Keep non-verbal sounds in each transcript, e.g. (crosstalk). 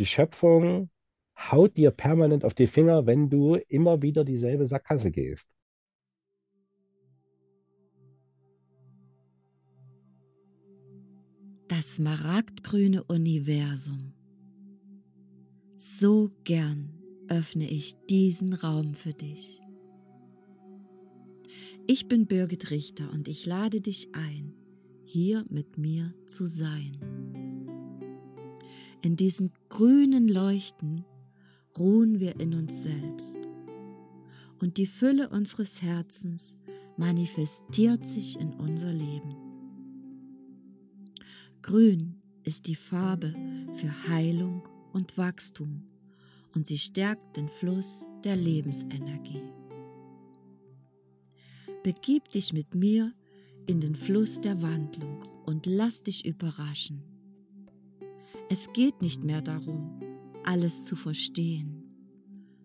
die Schöpfung haut dir permanent auf die Finger, wenn du immer wieder dieselbe Sackgasse gehst. Das smaragdgrüne Universum. So gern öffne ich diesen Raum für dich. Ich bin Birgit Richter und ich lade dich ein, hier mit mir zu sein. In diesem grünen Leuchten ruhen wir in uns selbst und die Fülle unseres Herzens manifestiert sich in unser Leben. Grün ist die Farbe für Heilung und Wachstum und sie stärkt den Fluss der Lebensenergie. Begib dich mit mir in den Fluss der Wandlung und lass dich überraschen. Es geht nicht mehr darum, alles zu verstehen,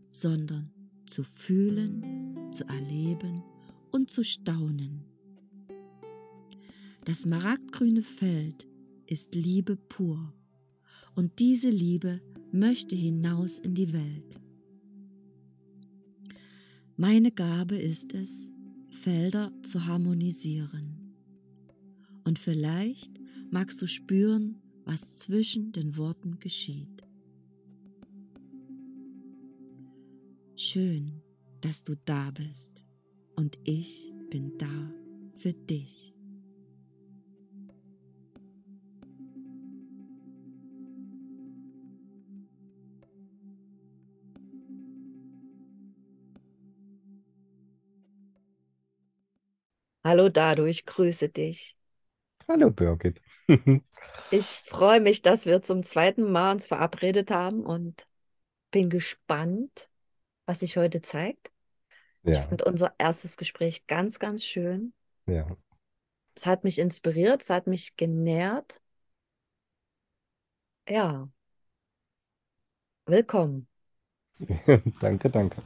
sondern zu fühlen, zu erleben und zu staunen. Das maragdgrüne Feld ist Liebe pur und diese Liebe möchte hinaus in die Welt. Meine Gabe ist es, Felder zu harmonisieren. Und vielleicht magst du spüren, was zwischen den Worten geschieht. Schön, dass du da bist und ich bin da für dich. Hallo Dadu, ich grüße dich. Hallo Birgit. (laughs) Ich freue mich, dass wir zum zweiten Mal uns verabredet haben und bin gespannt, was sich heute zeigt. Ich Ja, fand unser erstes Gespräch ganz, ganz schön. ja. Es hat mich inspiriert, es hat mich genährt. Ja, willkommen. (laughs) Danke, danke.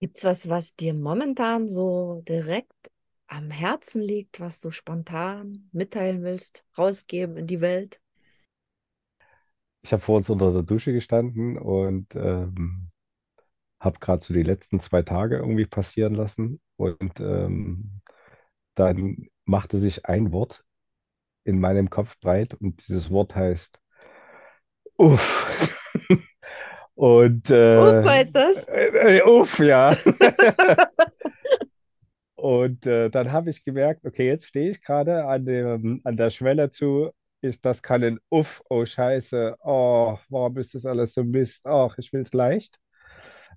Gibt's was, was dir momentan so direkt am Herzen liegt, was du spontan mitteilen willst, rausgeben in die Welt? Ich habe vor uns unter der Dusche gestanden und ähm, habe gerade so die letzten zwei Tage irgendwie passieren lassen. Und ähm, dann machte sich ein Wort in meinem Kopf breit und dieses Wort heißt Uff. (laughs) Und Uff, äh, heißt das? äh, äh, Uff, ja. (laughs) (laughs) Und äh, dann habe ich gemerkt, okay, jetzt stehe ich gerade an an der Schwelle zu, ist das kann ein Uff, oh Scheiße, oh, warum ist das alles so Mist, ach, ich will es leicht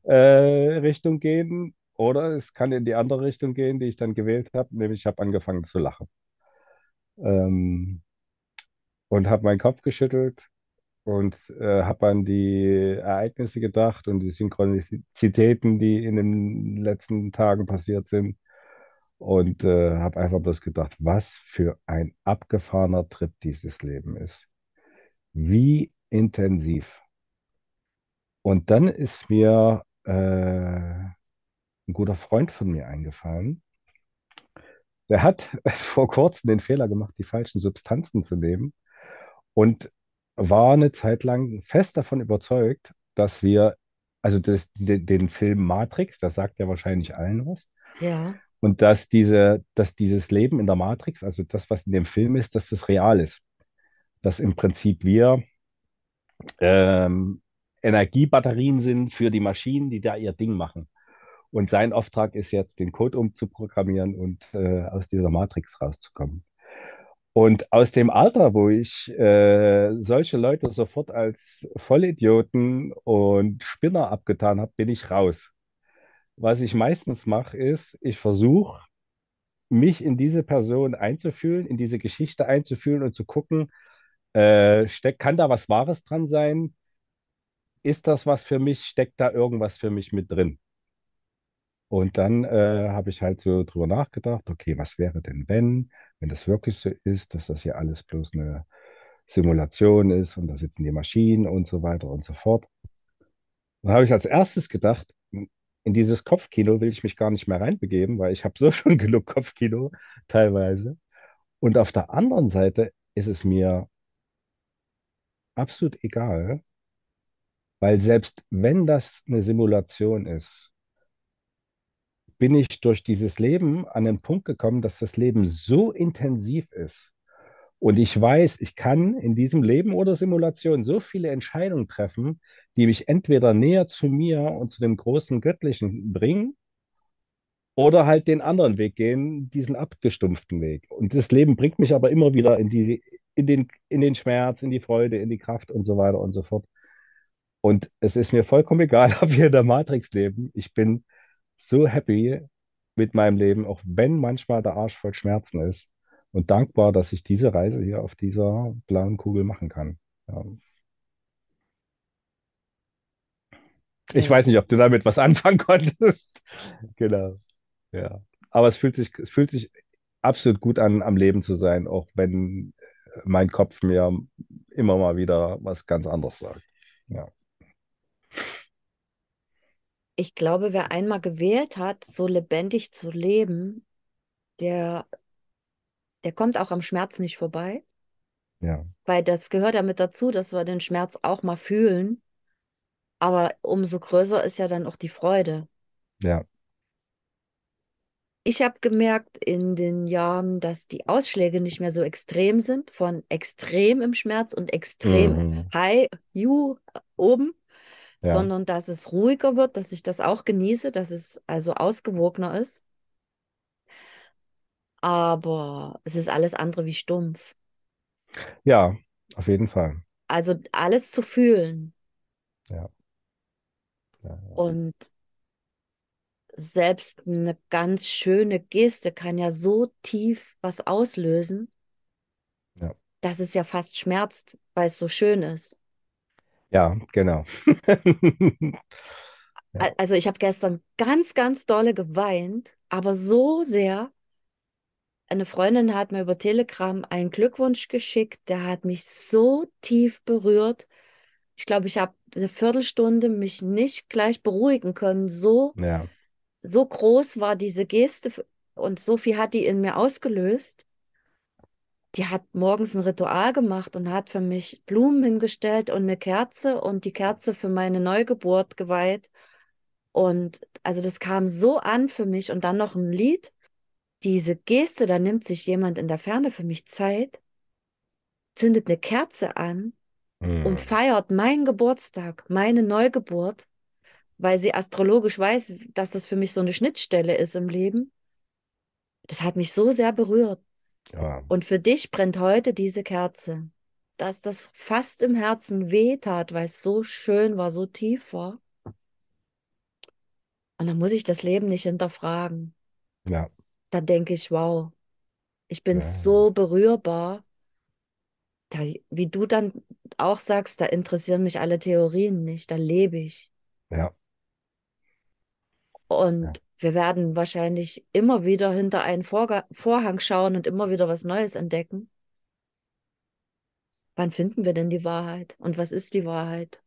äh, Richtung gehen. Oder es kann in die andere Richtung gehen, die ich dann gewählt habe, nämlich ich habe angefangen zu lachen. Ähm, und habe meinen Kopf geschüttelt und äh, habe an die Ereignisse gedacht und die Synchronizitäten, die in den letzten Tagen passiert sind. Und äh, habe einfach bloß gedacht, was für ein abgefahrener Trip dieses Leben ist. Wie intensiv. Und dann ist mir äh, ein guter Freund von mir eingefallen. Der hat (laughs) vor kurzem den Fehler gemacht, die falschen Substanzen zu nehmen und war eine Zeit lang fest davon überzeugt, dass wir, also das, den den Film Matrix, das sagt ja wahrscheinlich allen was, Ja, und dass diese, dass dieses Leben in der Matrix, also das, was in dem Film ist, dass das real ist. Dass im Prinzip wir ähm, Energiebatterien sind für die Maschinen, die da ihr Ding machen. Und sein Auftrag ist jetzt, den Code umzuprogrammieren und äh, aus dieser Matrix rauszukommen. Und aus dem Alter, wo ich äh, solche Leute sofort als Vollidioten und Spinner abgetan habe, bin ich raus. Was ich meistens mache, ist, ich versuche, mich in diese Person einzufühlen, in diese Geschichte einzufühlen und zu gucken, äh, steck, kann da was Wahres dran sein? Ist das was für mich? Steckt da irgendwas für mich mit drin? Und dann äh, habe ich halt so drüber nachgedacht, okay, was wäre denn, wenn, wenn das wirklich so ist, dass das hier alles bloß eine Simulation ist und da sitzen die Maschinen und so weiter und so fort. Dann habe ich als erstes gedacht, in dieses Kopfkino will ich mich gar nicht mehr reinbegeben, weil ich habe so (laughs) schon genug Kopfkino teilweise. Und auf der anderen Seite ist es mir absolut egal, weil selbst wenn das eine Simulation ist, bin ich durch dieses Leben an den Punkt gekommen, dass das Leben so intensiv ist. Und ich weiß, ich kann in diesem Leben oder Simulation so viele Entscheidungen treffen, die mich entweder näher zu mir und zu dem großen Göttlichen bringen oder halt den anderen Weg gehen, diesen abgestumpften Weg. Und das Leben bringt mich aber immer wieder in die, in den, in den Schmerz, in die Freude, in die Kraft und so weiter und so fort. Und es ist mir vollkommen egal, (laughs) ob wir in der Matrix leben. Ich bin so happy mit meinem Leben, auch wenn manchmal der Arsch voll Schmerzen ist. Und dankbar, dass ich diese Reise hier auf dieser blauen Kugel machen kann. Ja. Ich Ja. weiß nicht, ob du damit was (laughs) anfangen konntest. Genau. Ja. Aber es fühlt sich, es fühlt sich absolut gut an, am Leben zu sein, auch wenn mein Kopf mir immer mal wieder was ganz anderes sagt. Ja. Ich glaube, wer einmal gewählt hat, so lebendig zu leben, der, der kommt auch am Schmerz nicht vorbei, Ja. weil das gehört ja mit dazu, dass wir den Schmerz auch mal fühlen. Aber umso größer ist ja dann auch die Freude. Ja. Ich habe gemerkt in den Jahren, dass die Ausschläge nicht mehr so extrem sind, von extrem im Schmerz und extrem Mhm. high, you oben, Ja. sondern dass es ruhiger wird, dass ich das auch genieße, dass es also ausgewogener ist. Aber es ist alles andere wie stumpf. Ja, auf jeden Fall. Also alles zu fühlen Ja. Ja. und selbst eine ganz schöne Geste kann ja so tief was auslösen, Ja. dass es ja fast schmerzt, weil es so schön ist. Ja, genau. (laughs) Ja. Al- Also ich habe gestern ganz, ganz dolle geweint, aber so sehr. Eine Freundin hat mir über Telegram einen Glückwunsch geschickt, der hat mich so tief berührt. Ich glaube, ich habe eine Viertelstunde mich nicht gleich beruhigen können. So, Ja. so groß war diese Geste und so viel hat die in mir ausgelöst. Die hat morgens ein Ritual gemacht und hat für mich Blumen hingestellt und eine Kerze und die Kerze für meine Neugeburt geweiht. Und also das kam so an für mich und dann noch ein Lied. Diese Geste, da nimmt sich jemand in der Ferne für mich Zeit, zündet eine Kerze an Mhm. und feiert meinen Geburtstag, meine Neugeburt, weil sie astrologisch weiß, dass das für mich so eine Schnittstelle ist im Leben. Das hat mich so sehr berührt. Ja. Und für dich brennt heute diese Kerze, dass das fast im Herzen wehtat, weil es so schön war, so tief war. Und dann muss ich das Leben nicht hinterfragen. Ja. Da denke ich, wow, ich bin Ja. so berührbar. Da, wie du dann auch sagst, da interessieren mich alle Theorien nicht, da lebe ich. Ja. Und Ja. wir werden wahrscheinlich immer wieder hinter einen Vorga Vorhang schauen und immer wieder was Neues entdecken. Wann finden wir denn die Wahrheit? Und was ist die Wahrheit?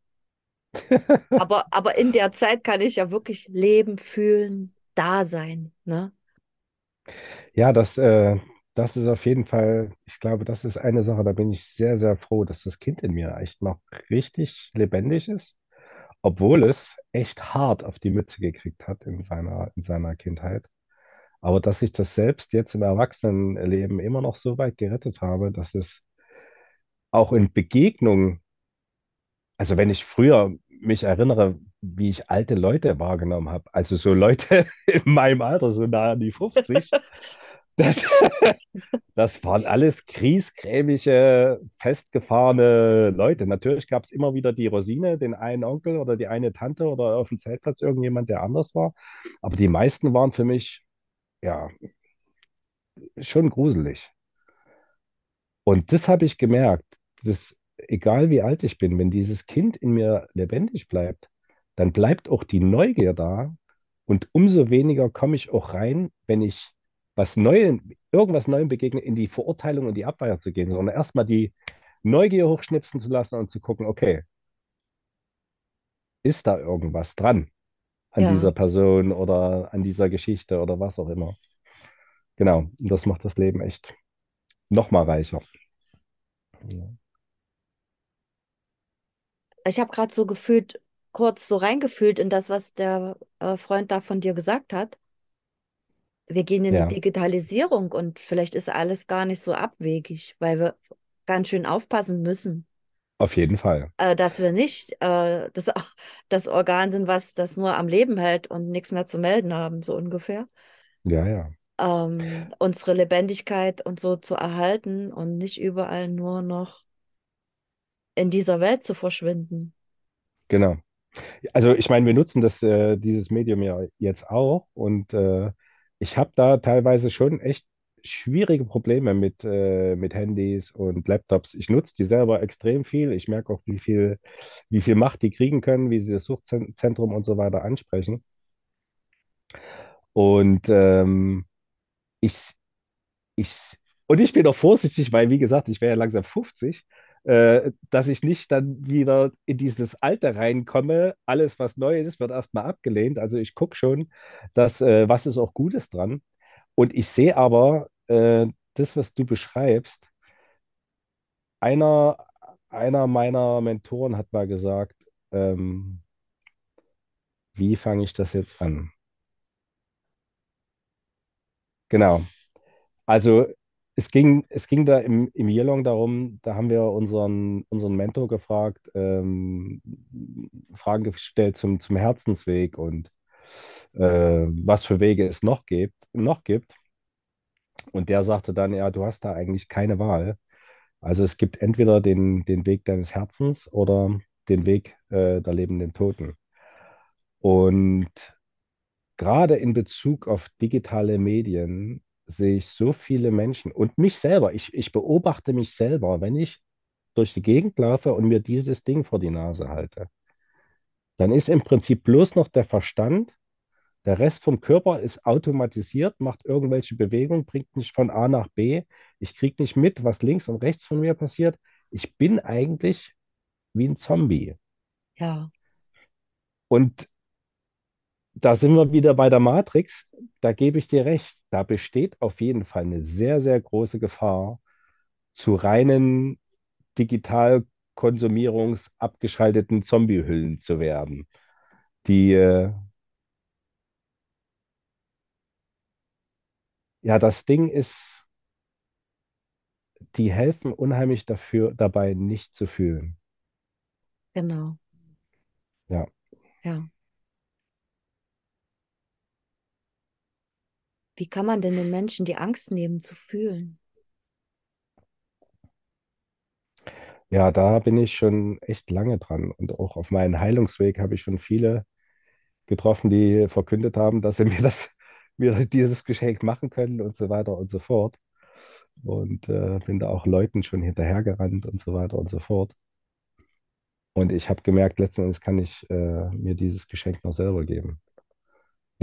(laughs) Aber, aber in der Zeit kann ich ja wirklich leben, fühlen, da sein, ne? Ja, das, äh, das ist auf jeden Fall, ich glaube, das ist eine Sache, da bin ich sehr, sehr froh, dass das Kind in mir echt noch richtig lebendig ist, obwohl es echt hart auf die Mütze gekriegt hat in seiner, in seiner Kindheit. Aber dass ich das selbst jetzt im Erwachsenenleben immer noch so weit gerettet habe, dass es auch in Begegnungen, also wenn ich früher mich erinnere, wie ich alte Leute wahrgenommen habe, also so Leute (laughs) in meinem Alter, so nah an die 50, (laughs) das, (laughs) das waren alles griesgrämige, festgefahrene Leute. Natürlich gab es immer wieder die Rosine, den einen Onkel oder die eine Tante oder auf dem Zeltplatz irgendjemand, der anders war. Aber die meisten waren für mich, ja, schon gruselig. Und das habe ich gemerkt, dass egal wie alt ich bin, wenn dieses Kind in mir lebendig bleibt, dann bleibt auch die Neugier da und umso weniger komme ich auch rein, wenn ich was Neues, irgendwas Neuem begegne, in die Verurteilung und die Abwehr zu gehen, sondern erstmal die Neugier hochschnipsen zu lassen und zu gucken, okay, ist da irgendwas dran an Ja. dieser Person oder an dieser Geschichte oder was auch immer. Genau, und das macht das Leben echt noch mal reicher. Ja. Ich habe gerade so gefühlt, kurz so reingefühlt in das, was der äh, Freund da von dir gesagt hat. Wir gehen in die Ja, Digitalisierung und vielleicht ist alles gar nicht so abwegig, weil wir ganz schön aufpassen müssen, auf jeden Fall. äh, dass wir nicht äh, das, (laughs) das Organ sind, was das nur am Leben hält und nichts mehr zu melden haben, so ungefähr. Ja, ja, Ähm, unsere Lebendigkeit und so zu erhalten und nicht überall nur noch in dieser Welt zu verschwinden. genau. Also ich meine, wir nutzen das, äh, dieses Medium ja jetzt auch und äh, ich habe da teilweise schon echt schwierige Probleme mit, äh, mit Handys und Laptops. Ich nutze die selber extrem viel. Ich merke auch, wie viel, wie viel Macht die kriegen können, wie sie das Suchtzentrum und so weiter ansprechen. Und ähm, ich, ich, und ich bin auch vorsichtig, weil, wie gesagt, ich wäre ja langsam 50, äh, dass ich nicht dann wieder in dieses Alter reinkomme. Alles, was neu ist, wird erstmal abgelehnt. Also ich gucke schon, dass, äh, was ist auch Gutes dran. Und ich sehe aber, äh, das, was du beschreibst, einer, einer meiner Mentoren hat mal gesagt, ähm, wie fange ich das jetzt an? Genau. Also es ging, es ging da im, im Yelong darum, da haben wir unseren, unseren Mentor gefragt, ähm, Fragen gestellt zum, zum Herzensweg und äh, was für Wege es noch gibt, noch gibt. Und der sagte dann, ja, du hast da eigentlich keine Wahl. Also es gibt entweder den, den Weg deines Herzens oder den Weg äh, der lebenden Toten. Und gerade in Bezug auf digitale Medien sehe ich so viele Menschen und mich selber. Ich, ich beobachte mich selber, wenn ich durch die Gegend laufe und mir dieses Ding vor die Nase halte. Dann ist im Prinzip bloß noch der Verstand. Der Rest vom Körper ist automatisiert, macht irgendwelche Bewegungen, bringt mich von A nach B. Ich kriege nicht mit, was links und rechts von mir passiert. Ich bin eigentlich wie ein Zombie. Ja, Und da sind wir wieder bei der Matrix. Da gebe ich dir recht. Da besteht auf jeden Fall eine sehr, sehr große Gefahr, zu reinen digital konsumierungsabgeschalteten Zombiehüllen zu werden. Die, äh, ja, das Ding ist, die helfen unheimlich dafür, dabei nicht zu fühlen. genau. Ja, Ja. Wie kann man denn den Menschen die Angst nehmen zu fühlen? ja, da bin ich schon echt lange dran. Und auch auf meinem Heilungsweg habe ich schon viele getroffen, die verkündet haben, dass sie (laughs) mir das, mir dieses Geschenk machen können und so weiter und so fort. Und äh, bin da auch Leuten schon hinterhergerannt und so weiter und so fort. Und ich habe gemerkt, letzten Endes kann ich äh, mir dieses Geschenk noch selber geben.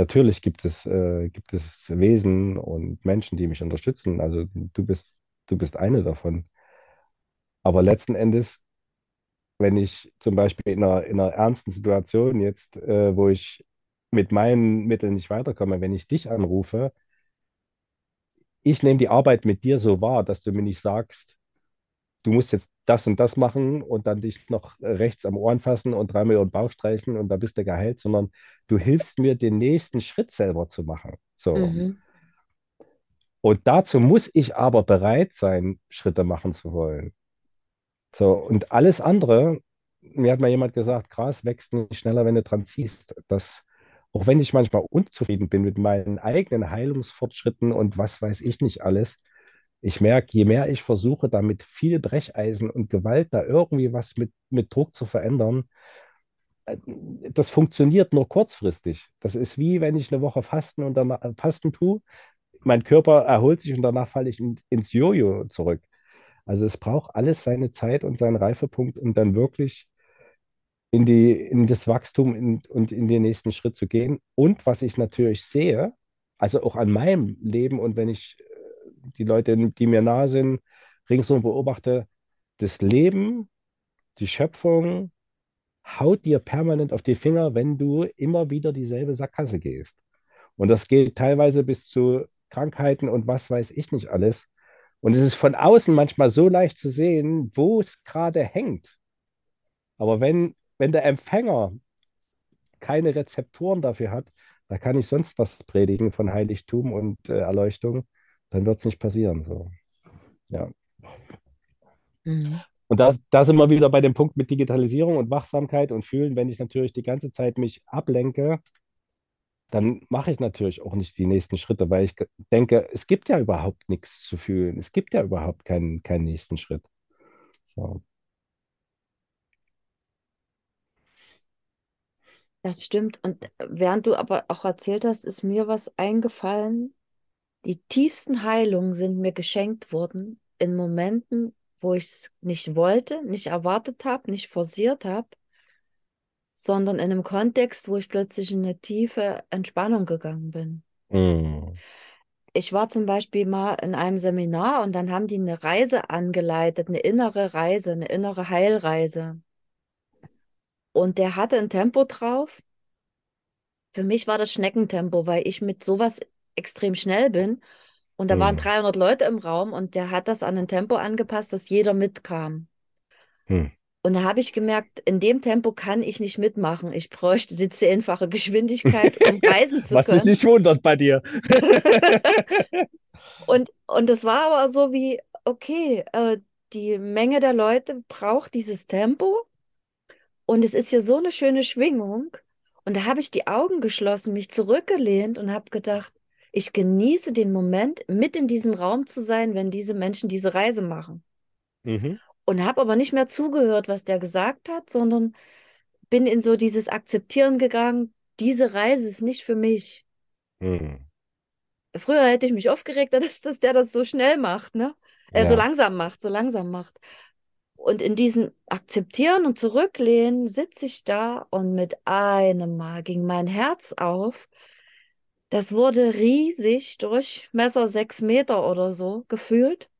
Natürlich gibt es, äh, gibt es Wesen und Menschen, die mich unterstützen. Also du bist, du bist eine davon. Aber letzten Endes, wenn ich zum Beispiel in einer, in einer ernsten Situation jetzt, äh, wo ich mit meinen Mitteln nicht weiterkomme, wenn ich dich anrufe, ich nehme die Arbeit mit dir so wahr, dass du mir nicht sagst, du musst jetzt das und das machen und dann dich noch rechts am Ohren fassen und dreimal über den Bauch streichen und dann bist du geheilt, sondern du hilfst mir, den nächsten Schritt selber zu machen. So. Mhm. Und dazu muss ich aber bereit sein, Schritte machen zu wollen. So. Und alles andere, mir hat mal jemand gesagt, Gras wächst nicht schneller, wenn du dran ziehst. Das, auch wenn ich manchmal unzufrieden bin mit meinen eigenen Heilungsfortschritten und was weiß ich nicht alles, ich merke, je mehr ich versuche, da mit viel Brecheisen und Gewalt da irgendwie was mit, mit Druck zu verändern, äh, das funktioniert nur kurzfristig. Das ist wie wenn ich eine Woche fasten und dann fasten tue. Mein Körper erholt sich und danach falle ich in, ins Jojo zurück. Also es braucht alles seine Zeit und seinen Reifepunkt, um dann wirklich in die, in das Wachstum in, und in den nächsten Schritt zu gehen. Und was ich natürlich sehe, also auch an meinem Leben und wenn ich die Leute, die mir nahe sind, ringsum beobachte, das Leben, die Schöpfung haut dir permanent auf die Finger, wenn du immer wieder dieselbe Sackgasse gehst. Und das geht teilweise bis zu Krankheiten und was weiß ich nicht alles. Und es ist von außen manchmal so leicht zu sehen, wo es gerade hängt. Aber wenn, wenn der Empfänger keine Rezeptoren dafür hat, da kann ich sonst was predigen von Heiligtum und äh, Erleuchtung, dann wird es nicht passieren. So. Ja. Mhm. Und da, da sind wir wieder bei dem Punkt mit Digitalisierung und Wachsamkeit und Fühlen. Wenn ich natürlich die ganze Zeit mich ablenke, dann mache ich natürlich auch nicht die nächsten Schritte, weil ich denke, es gibt ja überhaupt nichts zu fühlen. Es gibt ja überhaupt keinen, keinen nächsten Schritt. So. Das stimmt. Und während du aber auch erzählt hast, ist mir was eingefallen. Die tiefsten Heilungen sind mir geschenkt worden in Momenten, wo ich es nicht wollte, nicht erwartet habe, nicht forciert habe, sondern in einem Kontext, wo ich plötzlich in eine tiefe Entspannung gegangen bin. Mm. Ich war zum Beispiel mal in einem Seminar und dann haben die eine Reise angeleitet, eine innere Reise, eine innere Heilreise. Und der hatte ein Tempo drauf. Für mich war das Schneckentempo, weil ich mit sowas extrem schnell bin. Und da waren Mm. 300 Leute im Raum und der hat das an ein Tempo angepasst, dass jeder mitkam. Mm. Und da habe ich gemerkt, in dem Tempo kann ich nicht mitmachen. Ich bräuchte die zehnfache Geschwindigkeit, um (laughs) reisen zu Was mich können. nicht wundert bei dir. (laughs) Und, und das war aber so wie, okay, äh, die Menge der Leute braucht dieses Tempo und es ist hier so eine schöne Schwingung. Und da habe ich die Augen geschlossen, mich zurückgelehnt und habe gedacht, ich genieße den Moment, mit in diesem Raum zu sein, wenn diese Menschen diese Reise machen. Mhm. Und habe aber nicht mehr zugehört, was der gesagt hat, sondern bin in so dieses Akzeptieren gegangen, diese Reise ist nicht für mich. Mm. Früher hätte ich mich aufgeregt, (laughs) dass, dass der das so schnell macht, ne? Äh, so Ja. langsam macht, so langsam macht. Und in diesem Akzeptieren und Zurücklehnen sitze ich da und mit einem Mal ging mein Herz auf. Das wurde riesig, Durchmesser sechs Meter oder so gefühlt.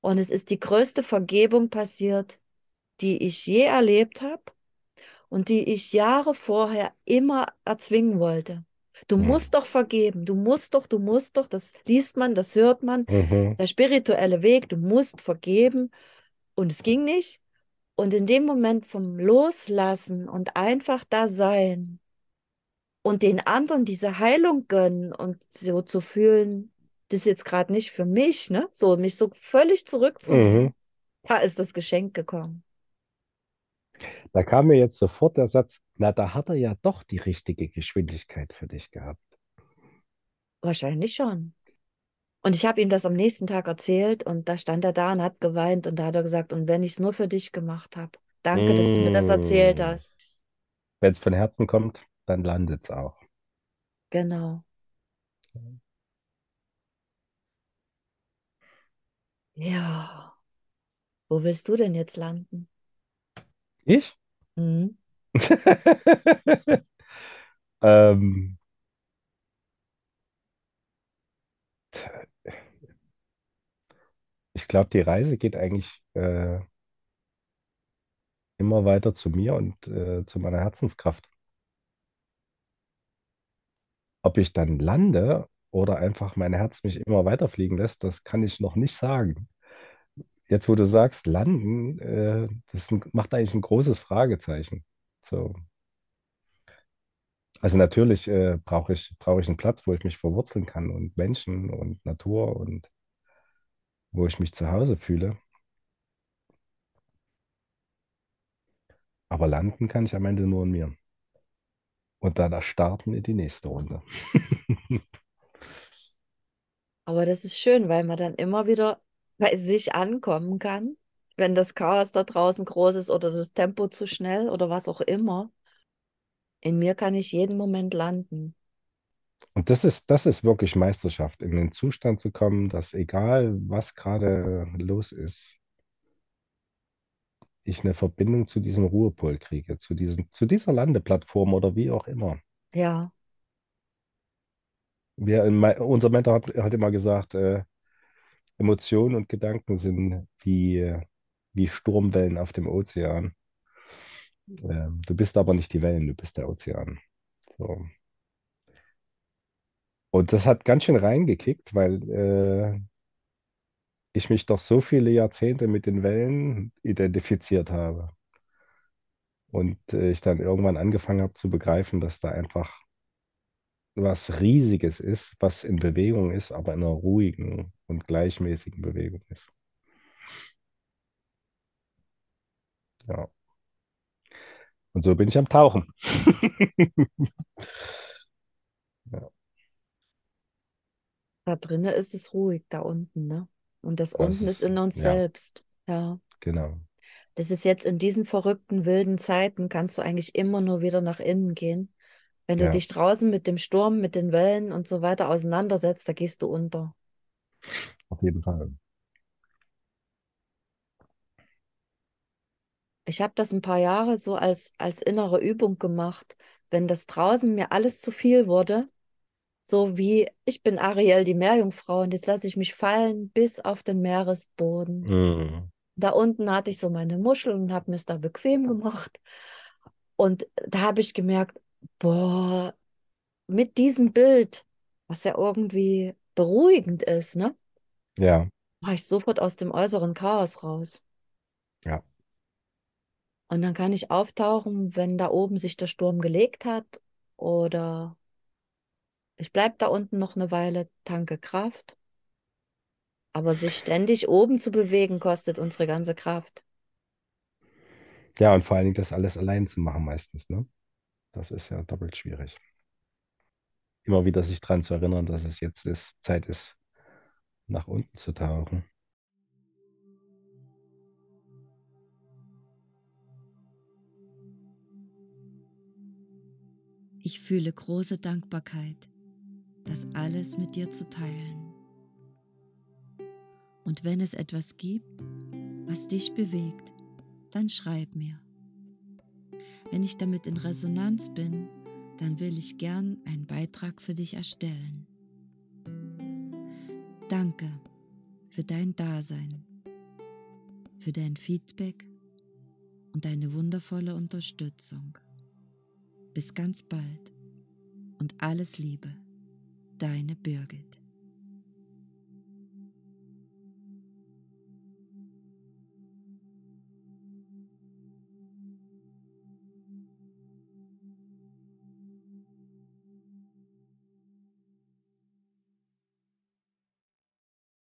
Und es ist die größte Vergebung passiert, die ich je erlebt habe und die ich Jahre vorher immer erzwingen wollte. Du Mm. musst doch vergeben, du musst doch, du musst doch, das liest man, das hört man, Mhm. der spirituelle Weg, du musst vergeben. Und es ging nicht. Und in dem Moment vom Loslassen und einfach da sein und den anderen diese Heilung gönnen und so zu fühlen, das ist jetzt gerade nicht für mich, ne? So, mich so völlig zurückzunehmen. Mhm. Da ist das Geschenk gekommen. Da kam mir jetzt sofort der Satz, na, da hat er ja doch die richtige Geschwindigkeit für dich gehabt. Wahrscheinlich schon. Und ich habe ihm das am nächsten Tag erzählt und da stand er da und hat geweint und da hat er gesagt, und wenn ich es nur für dich gemacht habe, danke, dass du mir das erzählt Mm. hast. Wenn es von Herzen kommt, dann landet es auch. Genau. Ja. Wo willst du denn jetzt landen? Ich? Mhm. (laughs) ähm, ich glaube, die Reise geht eigentlich äh, immer weiter zu mir und äh, zu meiner Herzenskraft. Ob ich dann lande oder einfach mein Herz mich immer weiterfliegen lässt, das kann ich noch nicht sagen. Jetzt, wo du sagst, landen, äh, das ein, macht eigentlich ein großes Fragezeichen. So. Also natürlich äh, brauche ich, brauche ich einen Platz, wo ich mich verwurzeln kann und Menschen und Natur und wo ich mich zu Hause fühle. Aber landen kann ich am Ende nur in mir. Und dann starten in die nächste Runde. (laughs) Aber das ist schön, weil man dann immer wieder bei sich ankommen kann, wenn das Chaos da draußen groß ist oder das Tempo zu schnell oder was auch immer. In mir kann ich jeden Moment landen. Und das ist, das ist wirklich Meisterschaft, in den Zustand zu kommen, dass egal was gerade los ist, ich eine Verbindung zu diesem Ruhepol kriege, zu diesen, zu dieser Landeplattform oder wie auch immer. Ja, Wir, in unser Mentor hat, hat immer gesagt, äh, Emotionen und Gedanken sind wie, wie Sturmwellen auf dem Ozean. Ähm, du bist aber nicht die Wellen, du bist der Ozean. So. Und das hat ganz schön reingekickt, weil äh, ich mich doch so viele Jahrzehnte mit den Wellen identifiziert habe. Und äh, ich dann irgendwann angefangen habe zu begreifen, dass da einfach was Riesiges ist, was in Bewegung ist, aber in einer ruhigen und gleichmäßigen Bewegung ist. Ja. Und so bin ich am Tauchen. (laughs) ja. Da drinnen ist es ruhig, da unten, ne? Und das, Das unten ist ist, in uns ja, selbst. Ja. genau. Das ist jetzt in diesen verrückten, wilden Zeiten, kannst du eigentlich immer nur wieder nach innen gehen. Wenn du Ja, dich draußen mit dem Sturm, mit den Wellen und so weiter auseinandersetzt, da gehst du unter. auf jeden Fall. Ich habe das ein paar Jahre so als, als innere Übung gemacht. Wenn das draußen mir alles zu viel wurde, so wie ich bin Ariel, die Meerjungfrau, und jetzt lasse ich mich fallen bis auf den Meeresboden. Mhm. Da unten hatte ich so meine Muscheln und habe mir es da bequem gemacht. Und da habe ich gemerkt, boah, mit diesem Bild, was ja irgendwie beruhigend ist, ne, Ja, war ich sofort aus dem äußeren Chaos raus. ja, Und dann kann ich auftauchen, wenn da oben sich der Sturm gelegt hat oder ich bleibe da unten noch eine Weile, tanke Kraft. Aber sich ständig oben zu bewegen, kostet unsere ganze Kraft. ja, und vor allen Dingen das alles allein zu machen meistens, ne? Das ist ja doppelt schwierig. Immer wieder sich dran zu erinnern, dass es jetzt ist, Zeit ist, nach unten zu tauchen. Ich fühle große Dankbarkeit, das alles mit dir zu teilen. Und wenn es etwas gibt, was dich bewegt, dann schreib mir. Wenn ich damit in Resonanz bin, dann will ich gern einen Beitrag für dich erstellen. Danke für dein Dasein, für dein Feedback und deine wundervolle Unterstützung. Bis ganz bald und alles Liebe, deine Birgit.